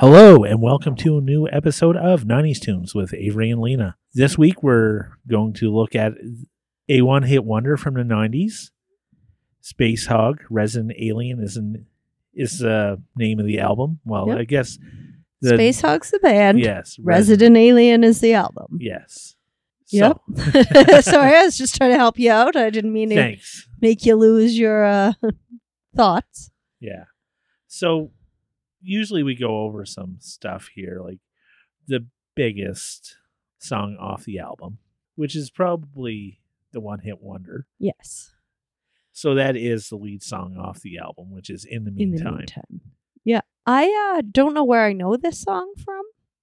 Hello, and welcome to a new episode of 90s Tunes with Avery and Lena. This week, we're going to look at a one hit wonder from the 90s. Spacehog, Resident Alien is an, is the name of the album. Well, Yep. I guess the Spacehog's the band. yes, Resident Alien is the album. Yes. Yep. So, Sorry, I was just trying to help you out. I didn't mean to thanks. make you lose your uh, thoughts. Yeah. So usually we go over some stuff here, like the biggest song off the album, which is probably the one hit wonder. Yes. So that is the lead song off the album, which is In the In Meantime. the meantime. Yeah. I uh, don't know where I know this song from,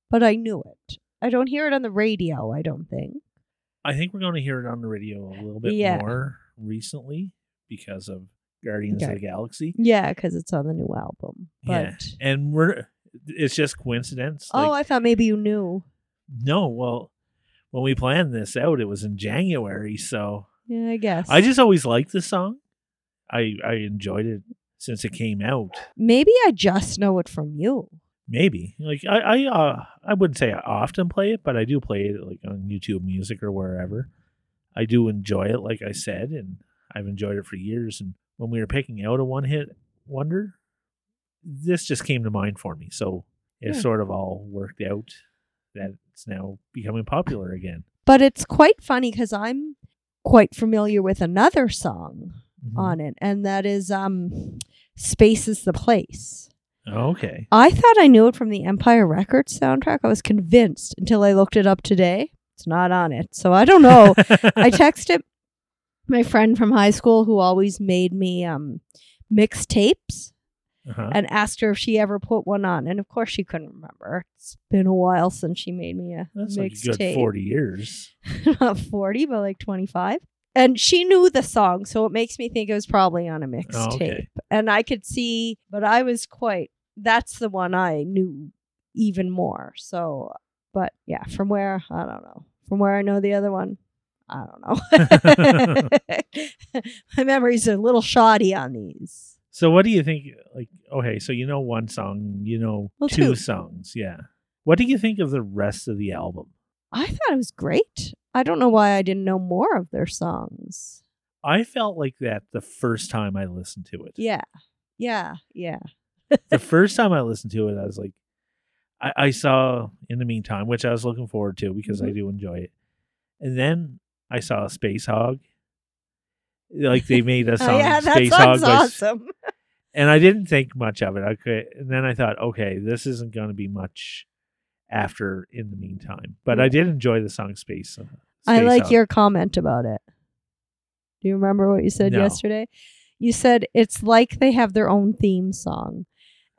but I knew it. I don't hear it on the radio, I don't think. I think we're going to hear it on the radio a little bit Yeah. more recently because of Guardians of the Galaxy. Yeah, because it's on the new album. But Yeah. And we're it's just coincidence. oh, like- I thought maybe you knew. no, well, when we planned this out, it was in January, so Yeah, I guess. I just always liked the song. I I enjoyed it since it came out. maybe I just know it from you. Maybe like I I uh, I wouldn't say I often play it, but I do play it like on YouTube Music or wherever. I do enjoy it, like I said, and I've enjoyed it for years. And when we were picking out a one hit wonder, this just came to mind for me. So it Yeah. sort of all worked out that it's now becoming popular again. But it's quite funny because I'm quite familiar with another song Mhm. on it, and that is um, "Space is the Place." Okay. I thought I knew it from the Empire Records soundtrack. I was convinced until I looked it up today. It's not on it, so I don't know. I texted my friend from high school who always made me um, mixtapes uh-huh. and asked her if she ever put one on, and of course she couldn't remember. It's been a while since she made me a That's like mixtape. forty years. not 40, but like 25. And she knew the song, so it makes me think it was probably on a mixtape. Oh, okay. And I could see, but I was quite, that's the one I knew even more. So, but yeah, from where, I don't know. From where I know the other one, I don't know. My memories are a little shoddy on these. So what do you think? Like, okay, so you know one song, you know Well, two two. songs, yeah. What do you think of the rest of the album? I thought it was great. I don't know why I didn't know more of their songs. I felt like that the first time I listened to it. Yeah. Yeah. Yeah. the first time I listened to it, I was like, I, I saw in the meantime, which I was looking forward to because I Mhm. do enjoy it, and then I saw a Spacehog. Like they made a song, oh, yeah, that Spacehog, by awesome. and I didn't think much of it. Okay, and then I thought, okay, this isn't going to be much after in the meantime, but I did enjoy the song Space. uh, I like Hog. your comment about it. Do you remember what you said No. yesterday? You said it's like they have their own theme song.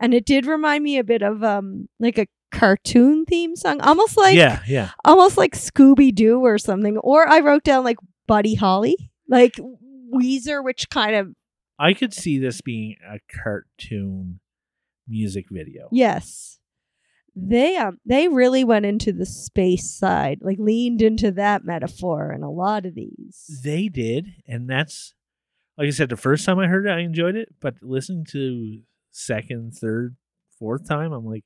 And it did remind me a bit of um like a cartoon theme song, almost like yeah, yeah. almost like Scooby Doo or something. Or I wrote down like Buddy Holly, like Weezer, which kind of I could see this being a cartoon music video. yes, they um they really went into the space side, like leaned into that metaphor in a lot of these. They did, and that's like I said. The first time I heard it, I enjoyed it, but listening to second, third, fourth time, I'm like,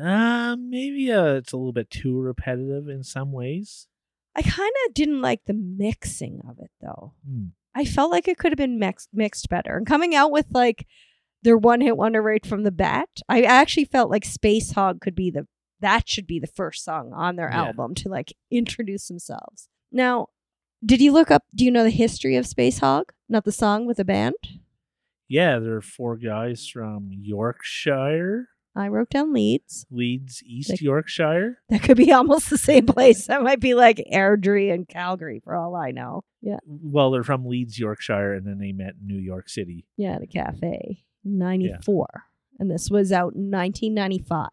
uh, maybe uh, it's a little bit too repetitive in some ways. I kind of didn't like the mixing of it though. Hmm. I felt like it could have been mix- mixed better. And coming out with like their one hit wonder right from the bat, I actually felt like Spacehog could be the that should be the first song on their Yeah. album to like introduce themselves. Now, did you look up do you know the history of Spacehog? Not the song with the band? Yeah, there are four guys from Yorkshire, I wrote down Leeds. Leeds, East Like- Yorkshire. That could be almost the same place. That might be like Airdrie and Calgary for all I know. Yeah. Well, they're from Leeds, Yorkshire, and then they met in New York City. Yeah, the cafe. 94. And this was out in 1995.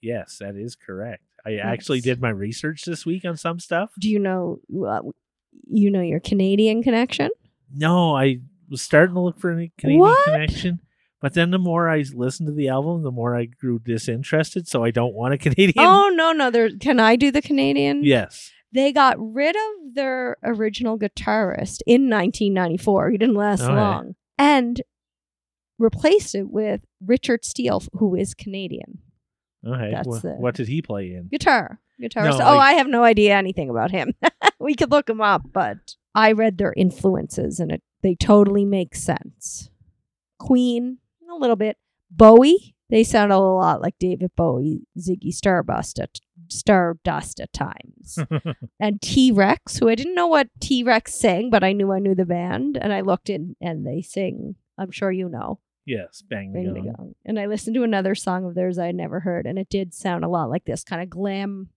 Yes, that is correct. I actually did my research this week on some stuff. Do you know uh, you know your Canadian connection? No, I was starting to look for a Canadian What? connection, but then the more I listened to the album, the more I grew disinterested. So I don't want a Canadian. Oh no, no, there can I do the Canadian? yes, They got rid of their original guitarist in 1994. He didn't last yeah. long. And replaced it with Richard Steel, who is Canadian. Okay. That's wha- the- what did he play in? Guitar. Guitar. No, so, oh, I have no idea anything about him. we could look him up, but I read their influences and it they totally make sense. Queen, a little bit. Bowie, they sound a lot like David Bowie, Ziggy Stardust at Stardust at times. and T Rex, who I didn't know what T Rex sang, but I knew I knew the band, and I looked in and they sing. I'm sure you know. yes, Bang the Ring the Gong. Gong. And I listened to another song of theirs I had never heard, and it did sound a lot like this kind of glam,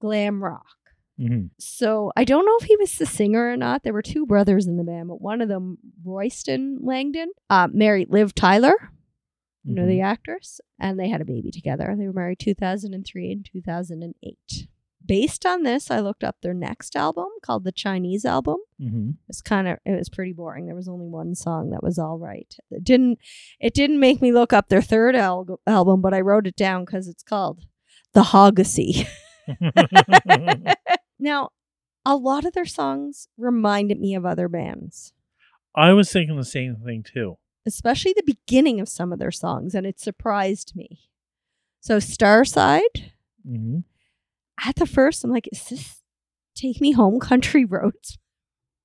glam rock. Mhm. So I don't know if he was the singer or not. There were two brothers in the band, but one of them, Royston Langdon, uh, married Liv Tyler, you know the actress, and they had a baby together. They were married 2003 and 2008. Based on this, I looked up their next album called the Chinese album. Mhm. It's kind of it was pretty boring. There was only one song that was all right. It didn't it didn't make me look up their third al- album, but I wrote it down because it's called The Hogyssey. now, a lot of their songs reminded me of other bands, I was thinking the same thing too. especially the beginning of some of their songs, and it surprised me. So, Starside, hmm at the first, I'm like, is this Take Me Home Country Roads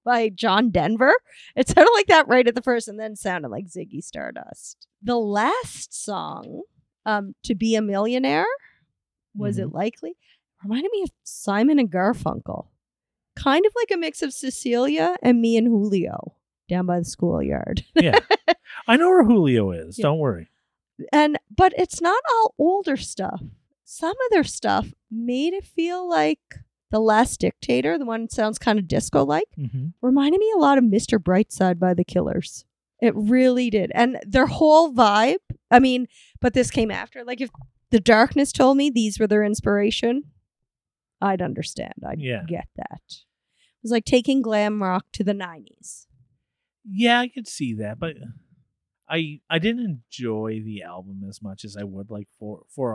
by John Denver? It sounded like that right at the first and then sounded like Ziggy Stardust. The last song, um, To Be a Millionaire, was it likely? Reminded me of Simon and Garfunkel. Kind of like a mix of Cecilia and me and Julio down by the schoolyard. Yeah. I know where Julio is. Yeah. Don't worry. and but it's not all older stuff. Some of their stuff made it feel like The Last Dictator, the one that sounds kind of disco like, hmm reminded me a lot of Mr. Brightside by the Killers. It really did. And their whole vibe, I mean, but this came after. Like if the darkness told me these were their inspiration, I'd understand. I'd Yeah. get that. It was like taking glam rock to the 90s. Yeah, I could see that, but I I didn't enjoy the album as much as I would like for for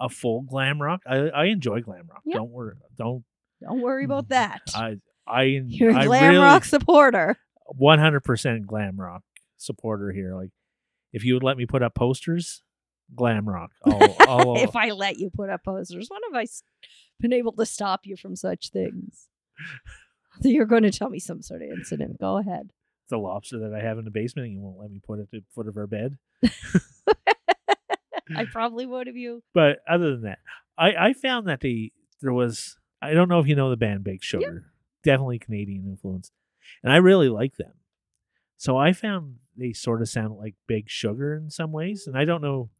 a, a full glam rock. I I enjoy glam rock. Don't worry. Don't Don't worry about that. I I You're a glam really, rock supporter. 100% glam rock supporter here. Like if you would let me put up posters, glam rock. I'll, I'll, if I let you put up posters, when have I been able to stop you from such things? So you're going to tell me some sort of incident. Go ahead. the lobster that I have in the basement and you won't let me put it at the foot of our bed. I probably would have you. But other than that, I, I found that the there was I don't know if you know the band Big Sugar. Definitely Canadian influence. And I really like them. So I found they sort of sound like Big Sugar in some ways. And I don't know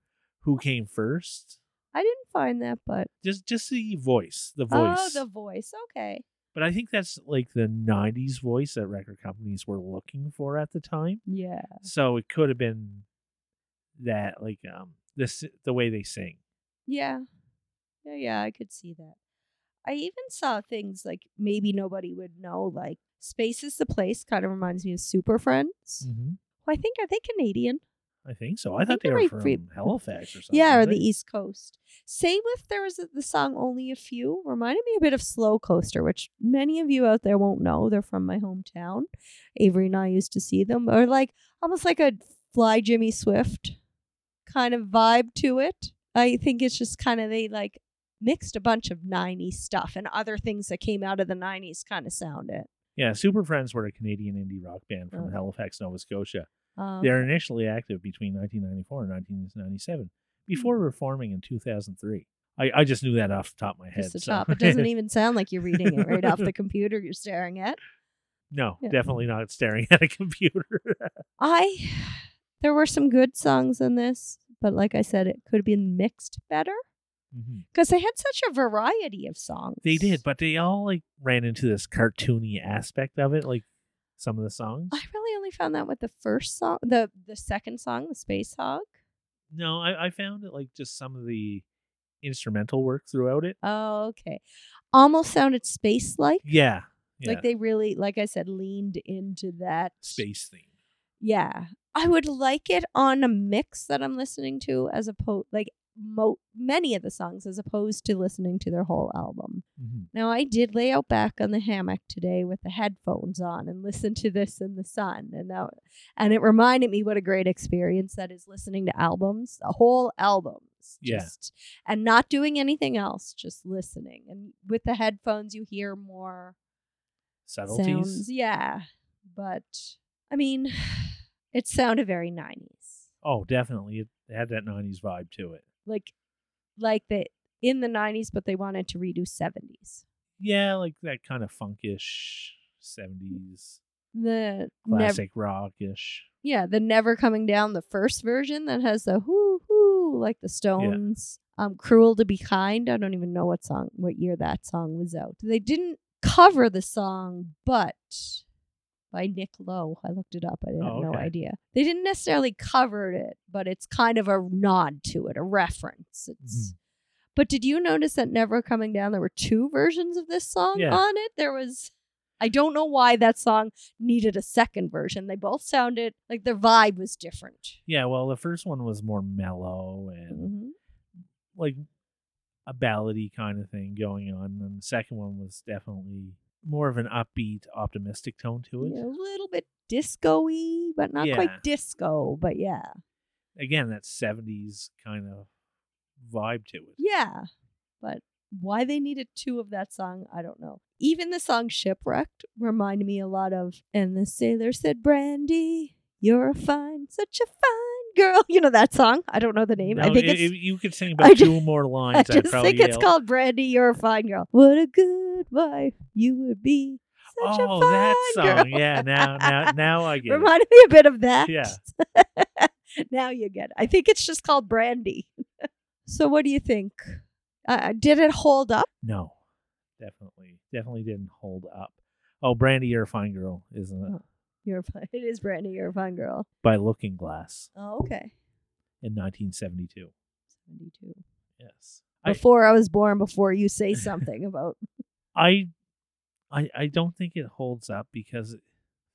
who came first. I didn't find that, but Just just the voice. The voice. oh, the voice. Okay. But I think that's like the nineties voice that record companies were looking for at the time. Yeah. So it could have been that like um this the way they sing. Yeah. Yeah, yeah, I could see that. I even saw things like maybe nobody would know, like Space is the Place kind of reminds me of Super Friendz. Mm-hmm. Who I think are they Canadian? I think so. I, I thought they were from free- Halifax or something. Yeah, or the? East Coast. Same with there was the song Only a Few. Reminded me a bit of Slowcoaster, which many of you out there won't know. They're from my hometown. Avery and I used to see them. Or like almost like a Fly Jimmy Swift kind of vibe to it. I think it's just kind of they like mixed a bunch of 90s stuff and other things that came out of the 90s kind of sound it. Yeah, Super Friendz were a Canadian indie rock band from Oh. Halifax, Nova Scotia. Um, They are initially active between 1994 and 1997 before Hmm. reforming in 2003. I, I just knew that off the top of my head. just the so- top. It doesn't even sound like you're reading it right off the computer you're staring at. no, Yeah. definitely not staring at a computer. I there were some good songs in this, but like I said, it could have been mixed better because they had such a variety of songs. They did, but they all like ran into this cartoony aspect of it, like some of the songs. I really found that with the first song, the the second song, the Spacehog. No, I, I found it like just some of the instrumental work throughout it. Oh, okay. Almost sounded space like. Yeah. yeah. Like they really, like I said, leaned into that space theme. Yeah. I would like it on a mix that I'm listening to as opposed like mo- many of the songs as opposed to listening to their whole album. Now, I did lay out back on the hammock today with the headphones on and listen to this in the sun, and that, and it reminded me what a great experience that is listening to albums, a whole albums, Yeah. just and not doing anything else, just listening. And with the headphones, you hear more Subtleties. sounds. Yeah, but I mean, it sounded very nineties, Oh, definitely. It had that 90s vibe to it. like like the in the nineties, but they wanted to redo seventies. Yeah, like that kind of funkish 70s The classic rockish. Yeah, the Never Coming Down, the first version that has the whoo whoo like the Stones. Um, Cruel to Be Kind. I don't even know what song, what year that song was out. They didn't cover the song, but by Nick Lowe. I looked it up. I didn't Oh, have no okay. idea. They didn't necessarily cover it, but it's kind of a nod to it, a reference. It's. Mm-hmm. But did you notice that Never Coming Down? There were two versions of this song Yeah. on it. There was. I don't know why that song needed a second version. They both sounded like their vibe was different. Yeah, well, the first one was more mellow and hmm like a ballady kind of thing going on. And the second one was definitely more of an upbeat, optimistic tone to it. a little bit disco-y, but not Yeah. quite disco. But yeah, Again, that 70s kind of vibe to it. yeah. But why they needed two of that song, I don't know. Even the song "Shipwrecked" reminded me a lot of. And the sailor said, "Brandy, you're a fine, such a fine girl." You know that song? I don't know the name. I think i- it's. you could sing about ju- two more lines. I'd just think it's called Brandy, you're a fine girl. What a good wife you would be. Such Oh, that song. girl. Yeah, now, now, now I get it. Reminded me a bit of that. Yeah. now you get it. I think it's just called Brandy. So what do you think? Uh, did it hold up? No, definitely, definitely didn't hold up. Oh, Brandy, you're a fine girl, isn't it? Oh. You're a, fi- it is Brandy, you're a fine girl. By Looking Glass Oh, okay. in 1972. 72. Yes. Before I was born, before you say something about I, I, I don't think it holds up because,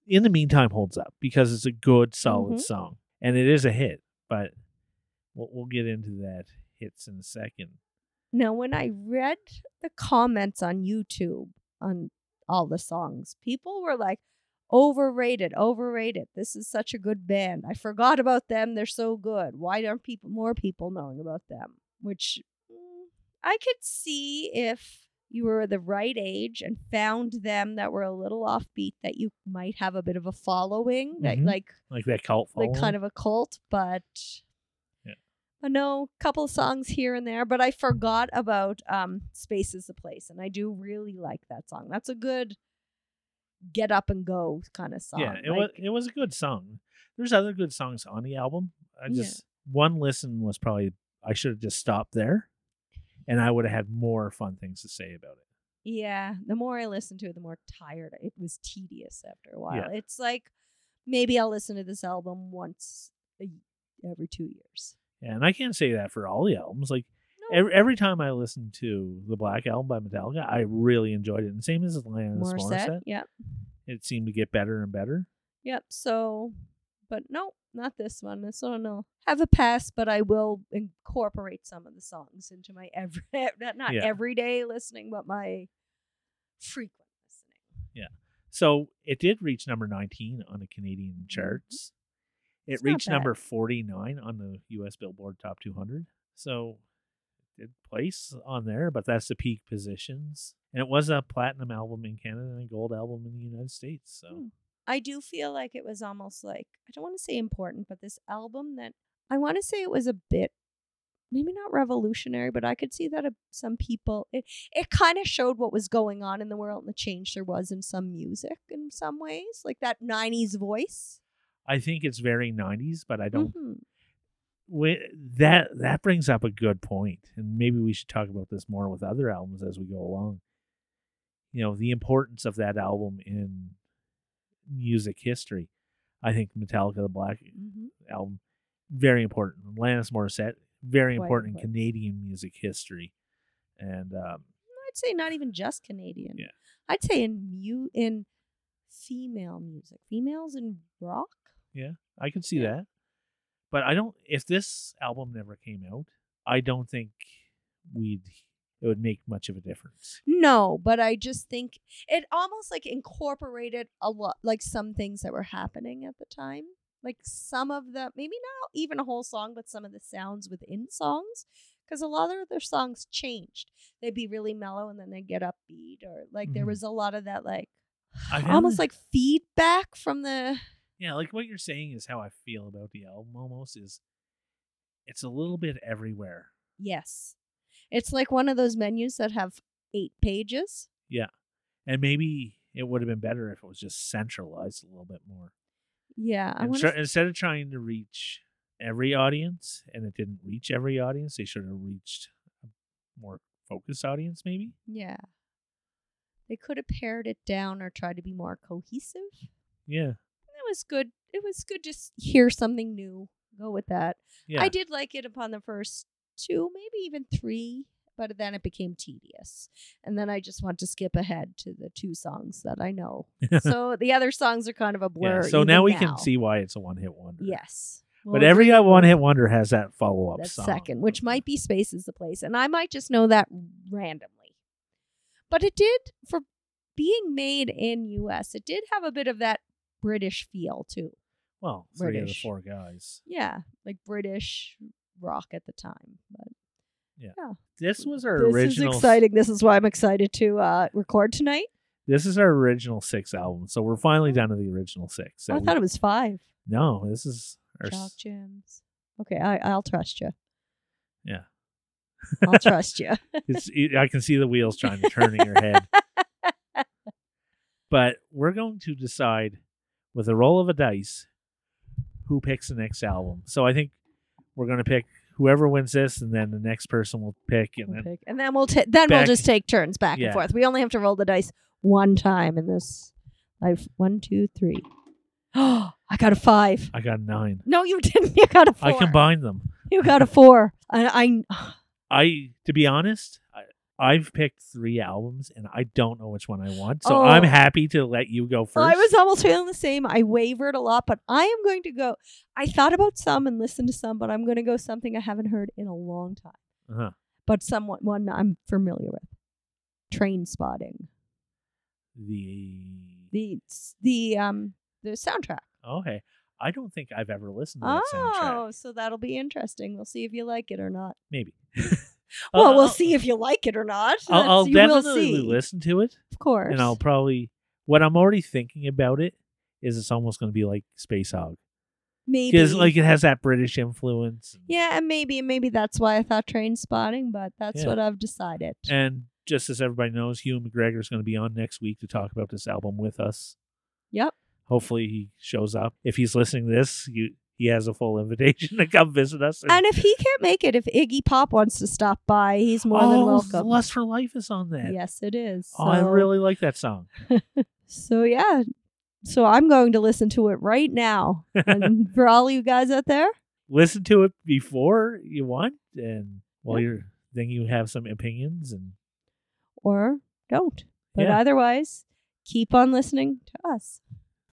in the meantime, holds up because it's a good, solid Mhm. song and it is a hit. But we'll, we'll get into that hits in a second. Now, when I read the comments on YouTube on all the songs, people were like, overrated, overrated. This is such a good band. I forgot about them. They're so good. Why aren't people more people knowing about them? Which mm, I could see if you were the right age and found them that were a little offbeat that you might have a bit of a following that Mhm. like Like that cult like kind of a cult, but. I know a couple of songs here and there, but I forgot about um Space is the Place, and I do really like that song. That's a good get up and go kind of song. Yeah, it like- was it was a good song. There's other good songs on the album. I Yeah. just one listen was probably I should have just stopped there, and I would have had more fun things to say about it. Yeah, the more I listened to it, the more tired it was tedious after a while. Yeah. It's like maybe I'll listen to this album once every two years. And I can't say that for all the albums. Like No. every, every time I listened to the Black Album by Metallica, I really enjoyed it. And same as Alanis More Morissette, set, yep, it seemed to get better and better. yep. So, but no, not this one. This one will have a pass, but I will incorporate some of the songs into my every not Yeah. everyday listening, but my frequent listening. Yeah. So it did reach number 19 on the Canadian mm-hmm. charts. It. It's reached number 49 on the US Billboard Top 200. So it did place on there, but that's the peak positions. And it was a platinum album in Canada and a gold album in the United States. So Hmm. I do feel like it was almost like I don't want to say important, but this album that I want to say it was a bit maybe not revolutionary, but I could see that uh, some people it it kind of showed what was going on in the world and the change there was in some music in some ways, like that '90s voice. I think it's very 90s, but I don't. Mhm. wi- that that brings up a good point, and maybe we should talk about this more with other albums as we go along. You know, the importance of that album in music history. I think Metallica, the Black Mhm. album, very important. Alanis Morissette, very Quite important in. Canadian music history. And um, I'd say not even just Canadian. Yeah. I'd say in mu- in female music, females in rock. I can see Yeah. that. But I don't, if this album never came out, I don't think we'd it would make much of a difference. No, but I just think it almost like incorporated a lot, like some things that were happening at the time. Like some of the, maybe not even a whole song, but some of the sounds within songs. Because a lot of their songs changed. They'd be really mellow and then they'd get upbeat, or like there Mhm. was a lot of that, like almost like feedback from the. Yeah, like what you're saying is how I feel about the album almost is it's a little bit everywhere. Yes. It's like one of those menus that have eight pages. Yeah. And maybe it would have been better if it was just centralized a little bit more. Yeah. I And want try- instead of trying to reach every audience and it didn't reach every audience, they should have reached a more focused audience maybe. Yeah. They could have pared it down or tried to be more cohesive. Yeah. Was good. It was good to hear something new. Go with that. Yeah. I did like it upon the first two, maybe even three, but then it became tedious. And then I just want to skip ahead to the two songs that I know. so the other songs are kind of a blur. Yeah, So now we now. can see why it's a one hit wonder. Yes. But every one hit wonder has that follow up song. second, which might mm-hmm. be Space is the Place. And I might just know that randomly. But it did, for being made in US, it did have a bit of that British feel too. Well, three of the four guys. Yeah, like British rock at the time. But This was our this original. is exciting. This is why I'm excited to uh, record tonight. This is our original six album, so we're finally down to the original six. Oh, I So thought we- it was five. no, this is our. Chalk gems. Okay, I, I'll trust you. Yeah. I'll trust you. It's, I can see the wheels trying to turn in your head. But we're going to decide with a roll of a dice who picks the next album. So I think we're going to pick whoever wins this, and then the next person will pick, and We'll then pick- and then we'll ta- then we'll just take turns back Yeah. and forth. We only have to roll the dice one time in this life. One, two, three. Oh, I got a five. I got a nine. No, you didn't. You got a four. I combined them. You got a four. I, I I, to be honest, I've picked three albums, and I don't know which one I want. So I'm Oh. happy to let you go first. I was almost feeling the same. I wavered a lot, but I am going to go. I thought about some and listened to some, but I'm going to go something I haven't heard in a long time, uh-huh. but somewhat one I'm familiar with. Trainspotting. the The the um the soundtrack. okay. I don't think I've ever listened to that Oh, soundtrack. Oh, so that'll be interesting. We'll see if you like it or not. Maybe. Well, we'll see if you like it or not. I'll, I'll you definitely listen to it, Of course. and I'll probably. What I'm already thinking about it is it's almost going to be like Spacehog maybe because like it has that British influence. yeah, and maybe maybe that's why I thought Trainspotting, but that's Yeah. what I've decided. And just as everybody knows, Ewan McGregor is going to be on next week to talk about this album with us. Yep. Hopefully he shows up. If he's listening to this, you, he has a full invitation to come visit us. And if he can't make it, if Iggy Pop wants to stop by, he's more than oh, welcome. Lust for Life is on that. Yes, it is. Oh, I really like that song. So yeah. So I'm going to listen to it right now. And for all you guys out there, Listen to it before you want, and while Yep. you're then you have some opinions and or don't. But Yeah. otherwise, keep on listening to us.